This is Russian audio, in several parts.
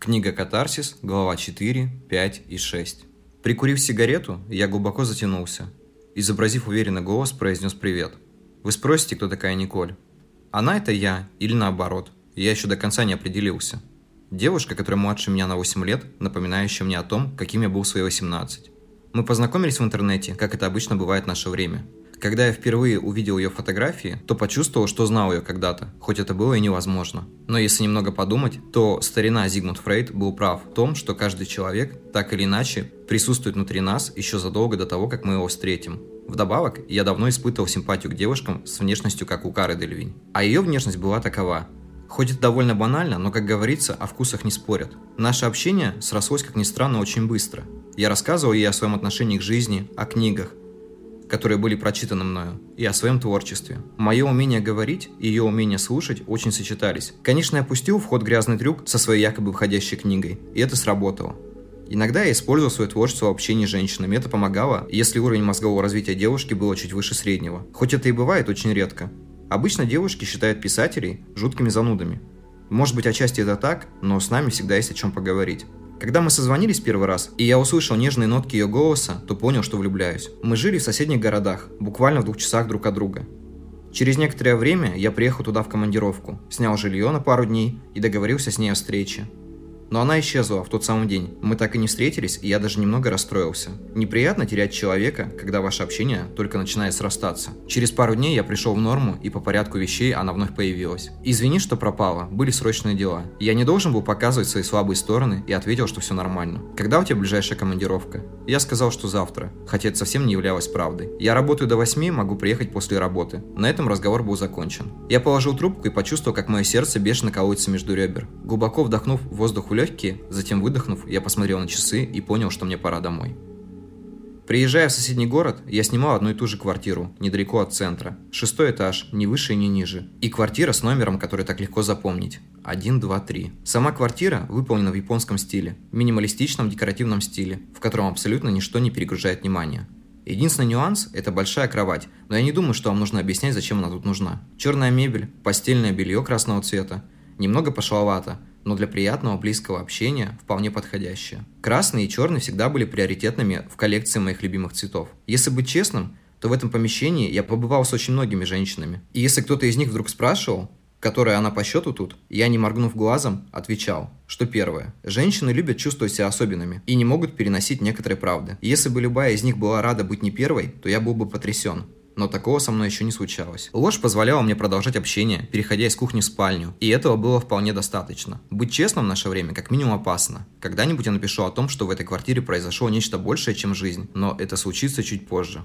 Книга «Катарсис», глава 4, 5 и 6. Прикурив сигарету, я глубоко затянулся. Изобразив уверенный голос, произнес «Привет». Вы спросите, кто такая Николь? Она это я, или наоборот. Я еще до конца не определился. Девушка, которая младше меня на 8 лет, напоминающая мне о том, каким я был в свои 18. Мы познакомились в интернете, как это обычно бывает в наше время – когда я впервые увидел ее фотографии, то почувствовал, что знал ее когда-то, хоть это было и невозможно. Но если немного подумать, то старина Зигмунд Фрейд был прав в том, что каждый человек, так или иначе, присутствует внутри нас еще задолго до того, как мы его встретим. Вдобавок, я давно испытывал симпатию к девушкам с внешностью, как у Кары Дельвинь. А ее внешность была такова. Хоть это довольно банально, но, как говорится, о вкусах не спорят. Наше общение срослось, как ни странно, очень быстро. Я рассказывал ей о своем отношении к жизни, о книгах, которые были прочитаны мною, и о своем творчестве. Мое умение говорить и ее умение слушать очень сочетались. Конечно, я пустил в ход грязный трюк со своей якобы входящей книгой, и это сработало. Иногда я использовал свое творчество в общении с женщинами, это помогало, если уровень мозгового развития девушки был чуть выше среднего. Хоть это и бывает очень редко. Обычно девушки считают писателей жуткими занудами. Может быть, отчасти это так, но с нами всегда есть о чем поговорить. Когда мы созвонились первый раз, и я услышал нежные нотки ее голоса, то понял, что влюбляюсь. Мы жили в соседних городах, буквально в двух часах друг от друга. Через некоторое время я приехал туда в командировку, снял жилье на пару дней и договорился с ней о встрече. Но она исчезла в тот самый день. Мы так и не встретились, и я даже немного расстроился. Неприятно терять человека, когда ваше общение только начинает срастаться. Через пару дней я пришел в норму, и по порядку вещей она вновь появилась. Извини, что пропала, были срочные дела. Я не должен был показывать свои слабые стороны и ответил, что все нормально. Когда у тебя ближайшая командировка? Я сказал, что завтра, хотя это совсем не являлось правдой. Я работаю до 8, могу приехать после работы. На этом разговор был закончен. Я положил трубку и почувствовал, как мое сердце бешено колотится между ребер. Глубоко вдохнув воздух в легкие, затем выдохнув, я посмотрел на часы и понял, что мне пора домой. Приезжая в соседний город, я снимал одну и ту же квартиру, недалеко от центра. Шестой этаж, ни выше и ни ниже. И квартира с номером, который так легко запомнить. 1, 2, 3. Сама квартира выполнена в японском стиле, минималистичном декоративном стиле, в котором абсолютно ничто не перегружает внимание. Единственный нюанс – это большая кровать, но я не думаю, что вам нужно объяснять, зачем она тут нужна. Черная мебель, постельное белье красного цвета, немного пошловато, но для приятного близкого общения вполне подходящее. Красный и черный всегда были приоритетными в коллекции моих любимых цветов. Если быть честным, то в этом помещении я побывал с очень многими женщинами. И если кто-то из них вдруг спрашивал, которая она по счету тут, я, не моргнув глазом, отвечал, что первое. Женщины любят чувствовать себя особенными и не могут переносить некоторые правды. И если бы любая из них была рада быть не первой, то я был бы потрясен но такого со мной еще не случалось. Ложь позволяла мне продолжать общение, переходя из кухни в спальню, и этого было вполне достаточно. Быть честным в наше время как минимум опасно. Когда-нибудь я напишу о том, что в этой квартире произошло нечто большее, чем жизнь, но это случится чуть позже.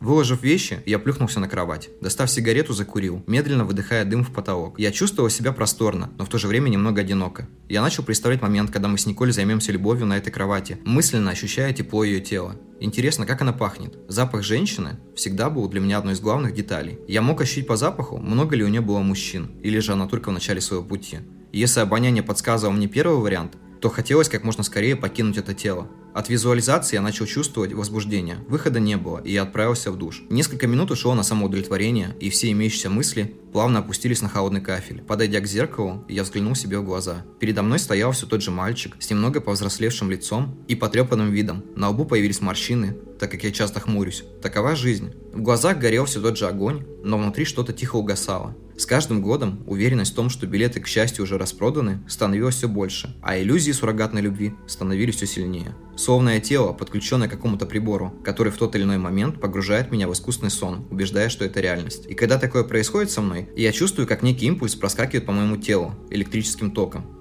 Выложив вещи, я плюхнулся на кровать. Достав сигарету, закурил, медленно выдыхая дым в потолок. Я чувствовал себя просторно, но в то же время немного одиноко. Я начал представлять момент, когда мы с Николь займемся любовью на этой кровати, мысленно ощущая тепло ее тела. Интересно, как она пахнет. Запах женщины всегда был для меня одной из главных деталей. Я мог ощутить по запаху, много ли у нее было мужчин, или же она только в начале своего пути. Если обоняние подсказывало мне первый вариант, то хотелось как можно скорее покинуть это тело. От визуализации я начал чувствовать возбуждение. Выхода не было, и я отправился в душ. Несколько минут ушло на самоудовлетворение, и все имеющиеся мысли плавно опустились на холодный кафель. Подойдя к зеркалу, я взглянул себе в глаза. Передо мной стоял все тот же мальчик с немного повзрослевшим лицом и потрепанным видом. На лбу появились морщины, так как я часто хмурюсь. Такова жизнь. В глазах горел все тот же огонь, но внутри что-то тихо угасало. С каждым годом уверенность в том, что билеты, к счастью, уже распроданы, становилась все больше, а иллюзии суррогатной любви становились все сильнее. Словное тело, подключенное к какому-то прибору, который в тот или иной момент погружает меня в искусственный сон, убеждая, что это реальность. И когда такое происходит со мной, я чувствую, как некий импульс проскакивает по моему телу электрическим током.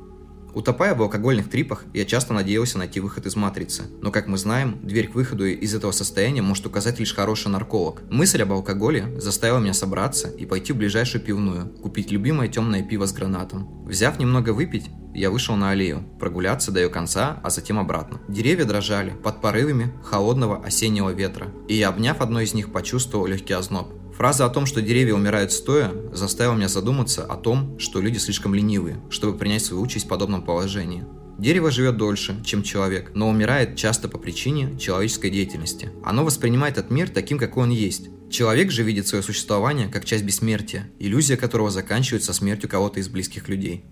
Утопая в алкогольных трипах, я часто надеялся найти выход из матрицы. Но, как мы знаем, дверь к выходу из этого состояния может указать лишь хороший нарколог. Мысль об алкоголе заставила меня собраться и пойти в ближайшую пивную, купить любимое темное пиво с гранатом. Взяв немного выпить, я вышел на аллею, прогуляться до ее конца, а затем обратно. Деревья дрожали под порывами холодного осеннего ветра, и я, обняв одно из них, почувствовал легкий озноб. Фраза о том, что деревья умирают стоя, заставила меня задуматься о том, что люди слишком ленивые, чтобы принять свою участь в подобном положении. Дерево живет дольше, чем человек, но умирает часто по причине человеческой деятельности. Оно воспринимает этот мир таким, какой он есть. Человек же видит свое существование как часть бессмертия, иллюзия которого заканчивается смертью кого-то из близких людей.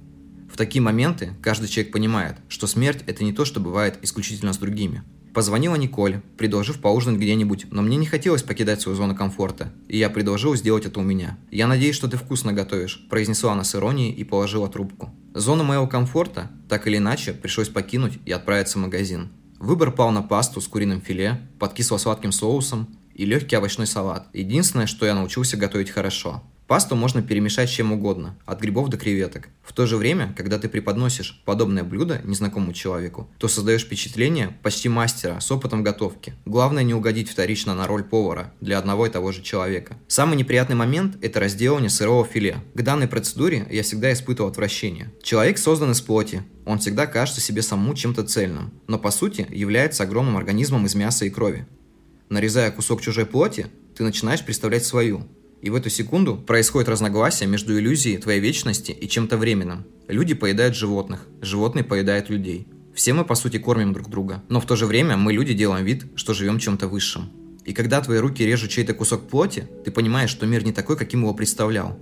Такие моменты каждый человек понимает, что смерть – это не то, что бывает исключительно с другими. Позвонила Николь, предложив поужинать где-нибудь, но мне не хотелось покидать свою зону комфорта, и я предложил сделать это у меня. «Я надеюсь, что ты вкусно готовишь», – произнесла она с иронией и положила трубку. Зону моего комфорта, так или иначе, пришлось покинуть и отправиться в магазин. Выбор пал на пасту с куриным филе, под кисло-сладким соусом и легкий овощной салат. Единственное, что я научился готовить хорошо. Пасту можно перемешать чем угодно, от грибов до креветок. В то же время, когда ты преподносишь подобное блюдо незнакомому человеку, то создаешь впечатление почти мастера с опытом готовки. Главное не угодить вторично на роль повара для одного и того же человека. Самый неприятный момент – это разделывание сырого филе. К данной процедуре я всегда испытывал отвращение. Человек создан из плоти, он всегда кажется себе самому чем-то цельным, но по сути является огромным организмом из мяса и крови. Нарезая кусок чужой плоти, ты начинаешь представлять свою, и в эту секунду происходит разногласие между иллюзией твоей вечности и чем-то временным. Люди поедают животных, животные поедают людей. Все мы, по сути, кормим друг друга. Но в то же время мы, люди, делаем вид, что живем чем-то высшим. И когда твои руки режут чей-то кусок плоти, ты понимаешь, что мир не такой, каким его представлял.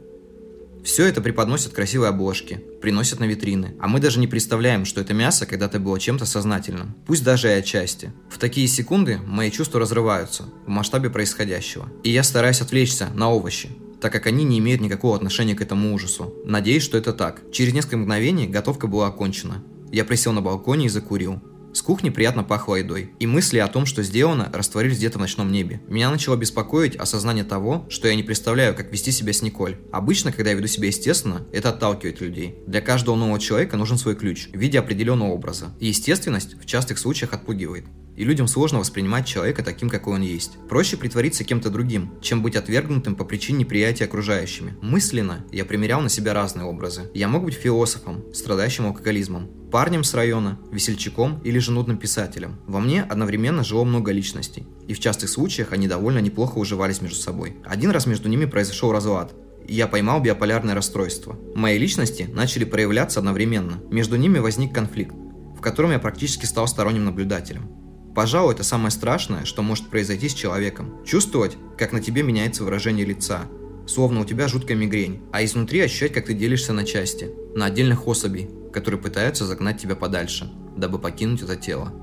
Все это преподносят красивые обложки, приносят на витрины, а мы даже не представляем, что это мясо когда-то было чем-то сознательным, пусть даже и отчасти. В такие секунды мои чувства разрываются в масштабе происходящего, и я стараюсь отвлечься на овощи, так как они не имеют никакого отношения к этому ужасу. Надеюсь, что это так. Через несколько мгновений готовка была окончена. Я присел на балконе и закурил. С кухни приятно пахло едой, и мысли о том, что сделано, растворились где-то в ночном небе. Меня начало беспокоить осознание того, что я не представляю, как вести себя с Николь. Обычно, когда я веду себя естественно, это отталкивает людей. Для каждого нового человека нужен свой ключ в виде определенного образа. Естественность в частых случаях отпугивает и людям сложно воспринимать человека таким, какой он есть. Проще притвориться кем-то другим, чем быть отвергнутым по причине неприятия окружающими. Мысленно я примерял на себя разные образы. Я мог быть философом, страдающим алкоголизмом, парнем с района, весельчаком или нудным писателем. Во мне одновременно жило много личностей, и в частых случаях они довольно неплохо уживались между собой. Один раз между ними произошел разлад, и я поймал биополярное расстройство. Мои личности начали проявляться одновременно. Между ними возник конфликт, в котором я практически стал сторонним наблюдателем. Пожалуй, это самое страшное, что может произойти с человеком. Чувствовать, как на тебе меняется выражение лица, словно у тебя жуткая мигрень, а изнутри ощущать, как ты делишься на части, на отдельных особей, которые пытаются загнать тебя подальше, дабы покинуть это тело.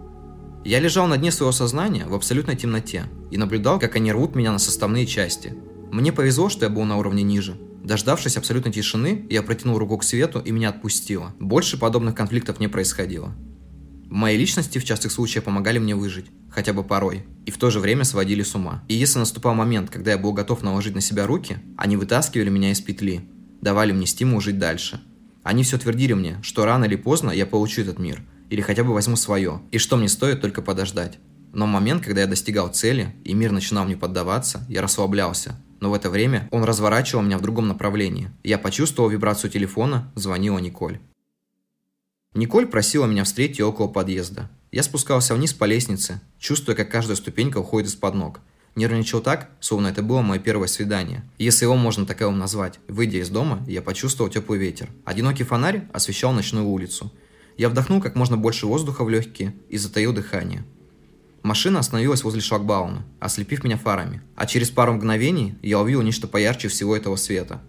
Я лежал на дне своего сознания в абсолютной темноте и наблюдал, как они рвут меня на составные части. Мне повезло, что я был на уровне ниже. Дождавшись абсолютной тишины, я протянул руку к свету и меня отпустило. Больше подобных конфликтов не происходило. Мои личности в частых случаях помогали мне выжить, хотя бы порой, и в то же время сводили с ума. И если наступал момент, когда я был готов наложить на себя руки, они вытаскивали меня из петли, давали мне стимул жить дальше. Они все твердили мне, что рано или поздно я получу этот мир, или хотя бы возьму свое, и что мне стоит только подождать. Но в момент, когда я достигал цели, и мир начинал мне поддаваться, я расслаблялся. Но в это время он разворачивал меня в другом направлении. Я почувствовал вибрацию телефона, звонила Николь. Николь просила меня встретить ее около подъезда. Я спускался вниз по лестнице, чувствуя, как каждая ступенька уходит из-под ног. Нервничал так, словно это было мое первое свидание. Если его можно таковым назвать. Выйдя из дома, я почувствовал теплый ветер. Одинокий фонарь освещал ночную улицу. Я вдохнул как можно больше воздуха в легкие и затаил дыхание. Машина остановилась возле шлагбауна, ослепив меня фарами. А через пару мгновений я увидел нечто поярче всего этого света.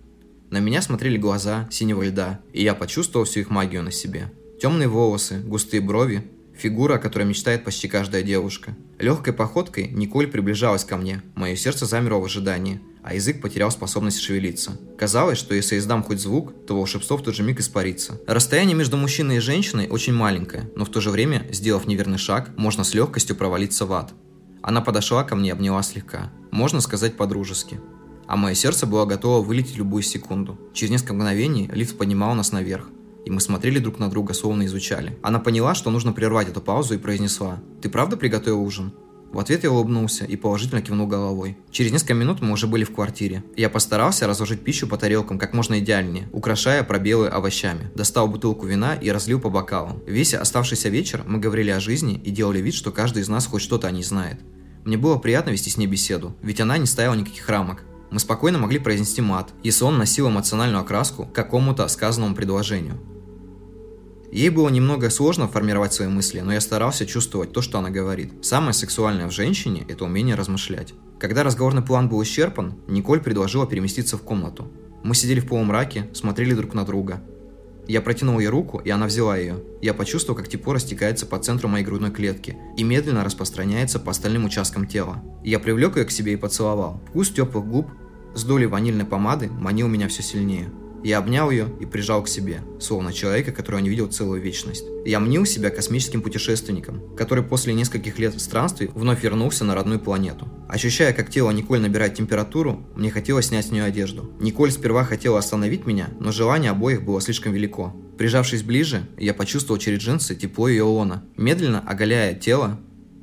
На меня смотрели глаза синего льда, и я почувствовал всю их магию на себе. Темные волосы, густые брови, фигура, о которой мечтает почти каждая девушка. Легкой походкой Николь приближалась ко мне, мое сердце замерло в ожидании, а язык потерял способность шевелиться. Казалось, что если издам хоть звук, то волшебство в тот же миг испарится. Расстояние между мужчиной и женщиной очень маленькое, но в то же время, сделав неверный шаг, можно с легкостью провалиться в ад. Она подошла ко мне и обняла слегка, можно сказать по-дружески. А мое сердце было готово вылететь любую секунду. Через несколько мгновений лифт поднимал нас наверх, и мы смотрели друг на друга, словно изучали. Она поняла, что нужно прервать эту паузу и произнесла «Ты правда приготовил ужин?» В ответ я улыбнулся и положительно кивнул головой. Через несколько минут мы уже были в квартире. Я постарался разложить пищу по тарелкам как можно идеальнее, украшая пробелы овощами. Достал бутылку вина и разлил по бокалам. Весь оставшийся вечер мы говорили о жизни и делали вид, что каждый из нас хоть что-то о ней знает. Мне было приятно вести с ней беседу, ведь она не ставила никаких рамок. Мы спокойно могли произнести мат, если он носил эмоциональную окраску к какому-то сказанному предложению. Ей было немного сложно формировать свои мысли, но я старался чувствовать то, что она говорит. Самое сексуальное в женщине – это умение размышлять. Когда разговорный план был исчерпан, Николь предложила переместиться в комнату. Мы сидели в полумраке, смотрели друг на друга. Я протянул ей руку, и она взяла ее. Я почувствовал, как тепло растекается по центру моей грудной клетки и медленно распространяется по остальным участкам тела. Я привлек ее к себе и поцеловал. Вкус теплых губ с долей ванильной помады манил меня все сильнее. Я обнял ее и прижал к себе, словно человека, которого не видел целую вечность. Я мнил себя космическим путешественником, который после нескольких лет странствий вновь вернулся на родную планету. Ощущая, как тело Николь набирает температуру, мне хотелось снять с нее одежду. Николь сперва хотела остановить меня, но желание обоих было слишком велико. Прижавшись ближе, я почувствовал через джинсы тепло ее лона. Медленно оголяя тело,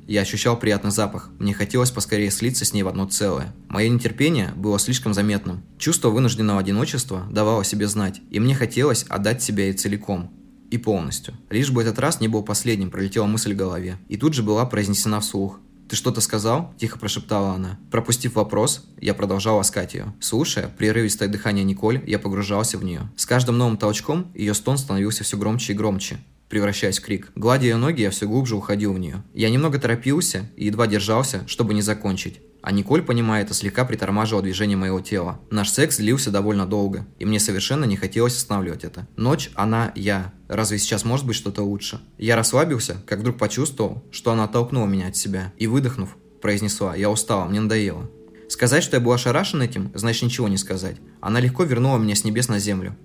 я ощущал приятный запах. Мне хотелось поскорее слиться с ней в одно целое. Мое нетерпение было слишком заметным. Чувство вынужденного одиночества давало себе знать, и мне хотелось отдать себя ей целиком. И полностью. Лишь бы этот раз не был последним, пролетела мысль в голове. И тут же была произнесена вслух. «Ты что-то сказал?» – тихо прошептала она. Пропустив вопрос, я продолжал ласкать ее. Слушая прерывистое дыхание Николь, я погружался в нее. С каждым новым толчком ее стон становился все громче и громче превращаясь в крик. Гладя ее ноги, я все глубже уходил в нее. Я немного торопился и едва держался, чтобы не закончить. А Николь, понимая это, слегка притормаживала движение моего тела. Наш секс длился довольно долго, и мне совершенно не хотелось останавливать это. Ночь, она, я. Разве сейчас может быть что-то лучше? Я расслабился, как вдруг почувствовал, что она оттолкнула меня от себя. И выдохнув, произнесла, я устала, мне надоело. Сказать, что я был ошарашен этим, значит ничего не сказать. Она легко вернула меня с небес на землю.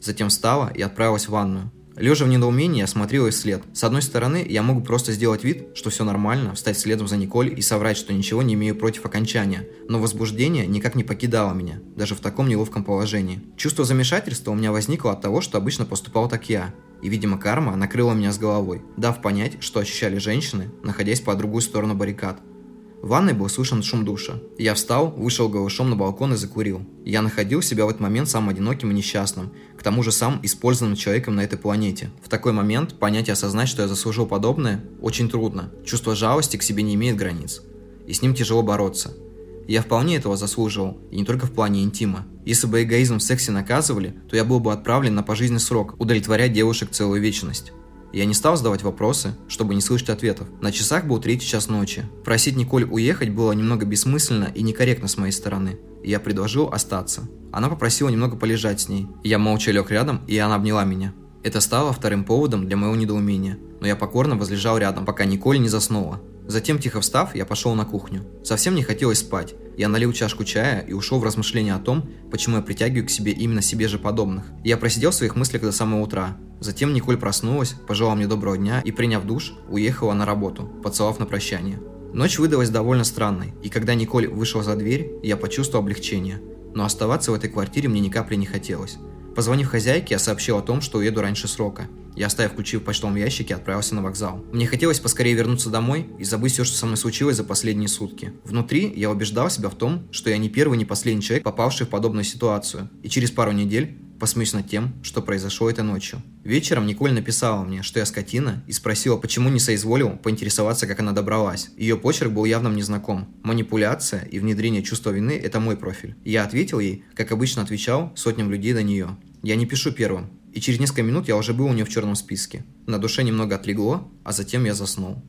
Затем встала и отправилась в ванную. Лежа в недоумении, я смотрел ей вслед. С одной стороны, я мог просто сделать вид, что все нормально, встать следом за Николь и соврать, что ничего не имею против окончания. Но возбуждение никак не покидало меня, даже в таком неловком положении. Чувство замешательства у меня возникло от того, что обычно поступал так я. И, видимо, карма накрыла меня с головой, дав понять, что ощущали женщины, находясь по другую сторону баррикад. В ванной был слышен шум душа. Я встал, вышел голышом на балкон и закурил. Я находил себя в этот момент самым одиноким и несчастным, к тому же сам использованным человеком на этой планете. В такой момент понять и осознать, что я заслужил подобное, очень трудно. Чувство жалости к себе не имеет границ. И с ним тяжело бороться. Я вполне этого заслуживал, и не только в плане интима. Если бы эгоизм в сексе наказывали, то я был бы отправлен на пожизненный срок, удовлетворять девушек целую вечность. Я не стал задавать вопросы, чтобы не слышать ответов. На часах был третий час ночи. Просить Николь уехать было немного бессмысленно и некорректно с моей стороны. Я предложил остаться. Она попросила немного полежать с ней. Я молча лег рядом, и она обняла меня. Это стало вторым поводом для моего недоумения, но я покорно возлежал рядом, пока Николь не заснула. Затем, тихо встав, я пошел на кухню. Совсем не хотелось спать. Я налил чашку чая и ушел в размышления о том, почему я притягиваю к себе именно себе же подобных. Я просидел в своих мыслях до самого утра. Затем Николь проснулась, пожелала мне доброго дня и, приняв душ, уехала на работу, поцеловав на прощание. Ночь выдалась довольно странной, и когда Николь вышла за дверь, я почувствовал облегчение. Но оставаться в этой квартире мне ни капли не хотелось. Позвонив хозяйке, я сообщил о том, что уеду раньше срока. Я, оставив ключи в почтовом ящике, отправился на вокзал. Мне хотелось поскорее вернуться домой и забыть все, что со мной случилось за последние сутки. Внутри я убеждал себя в том, что я не первый, не последний человек, попавший в подобную ситуацию. И через пару недель посмеюсь над тем, что произошло этой ночью. Вечером Николь написала мне, что я скотина, и спросила, почему не соизволил поинтересоваться, как она добралась. Ее почерк был явно мне знаком. Манипуляция и внедрение чувства вины – это мой профиль. Я ответил ей, как обычно отвечал сотням людей до нее. Я не пишу первым, и через несколько минут я уже был у нее в черном списке. На душе немного отлегло, а затем я заснул.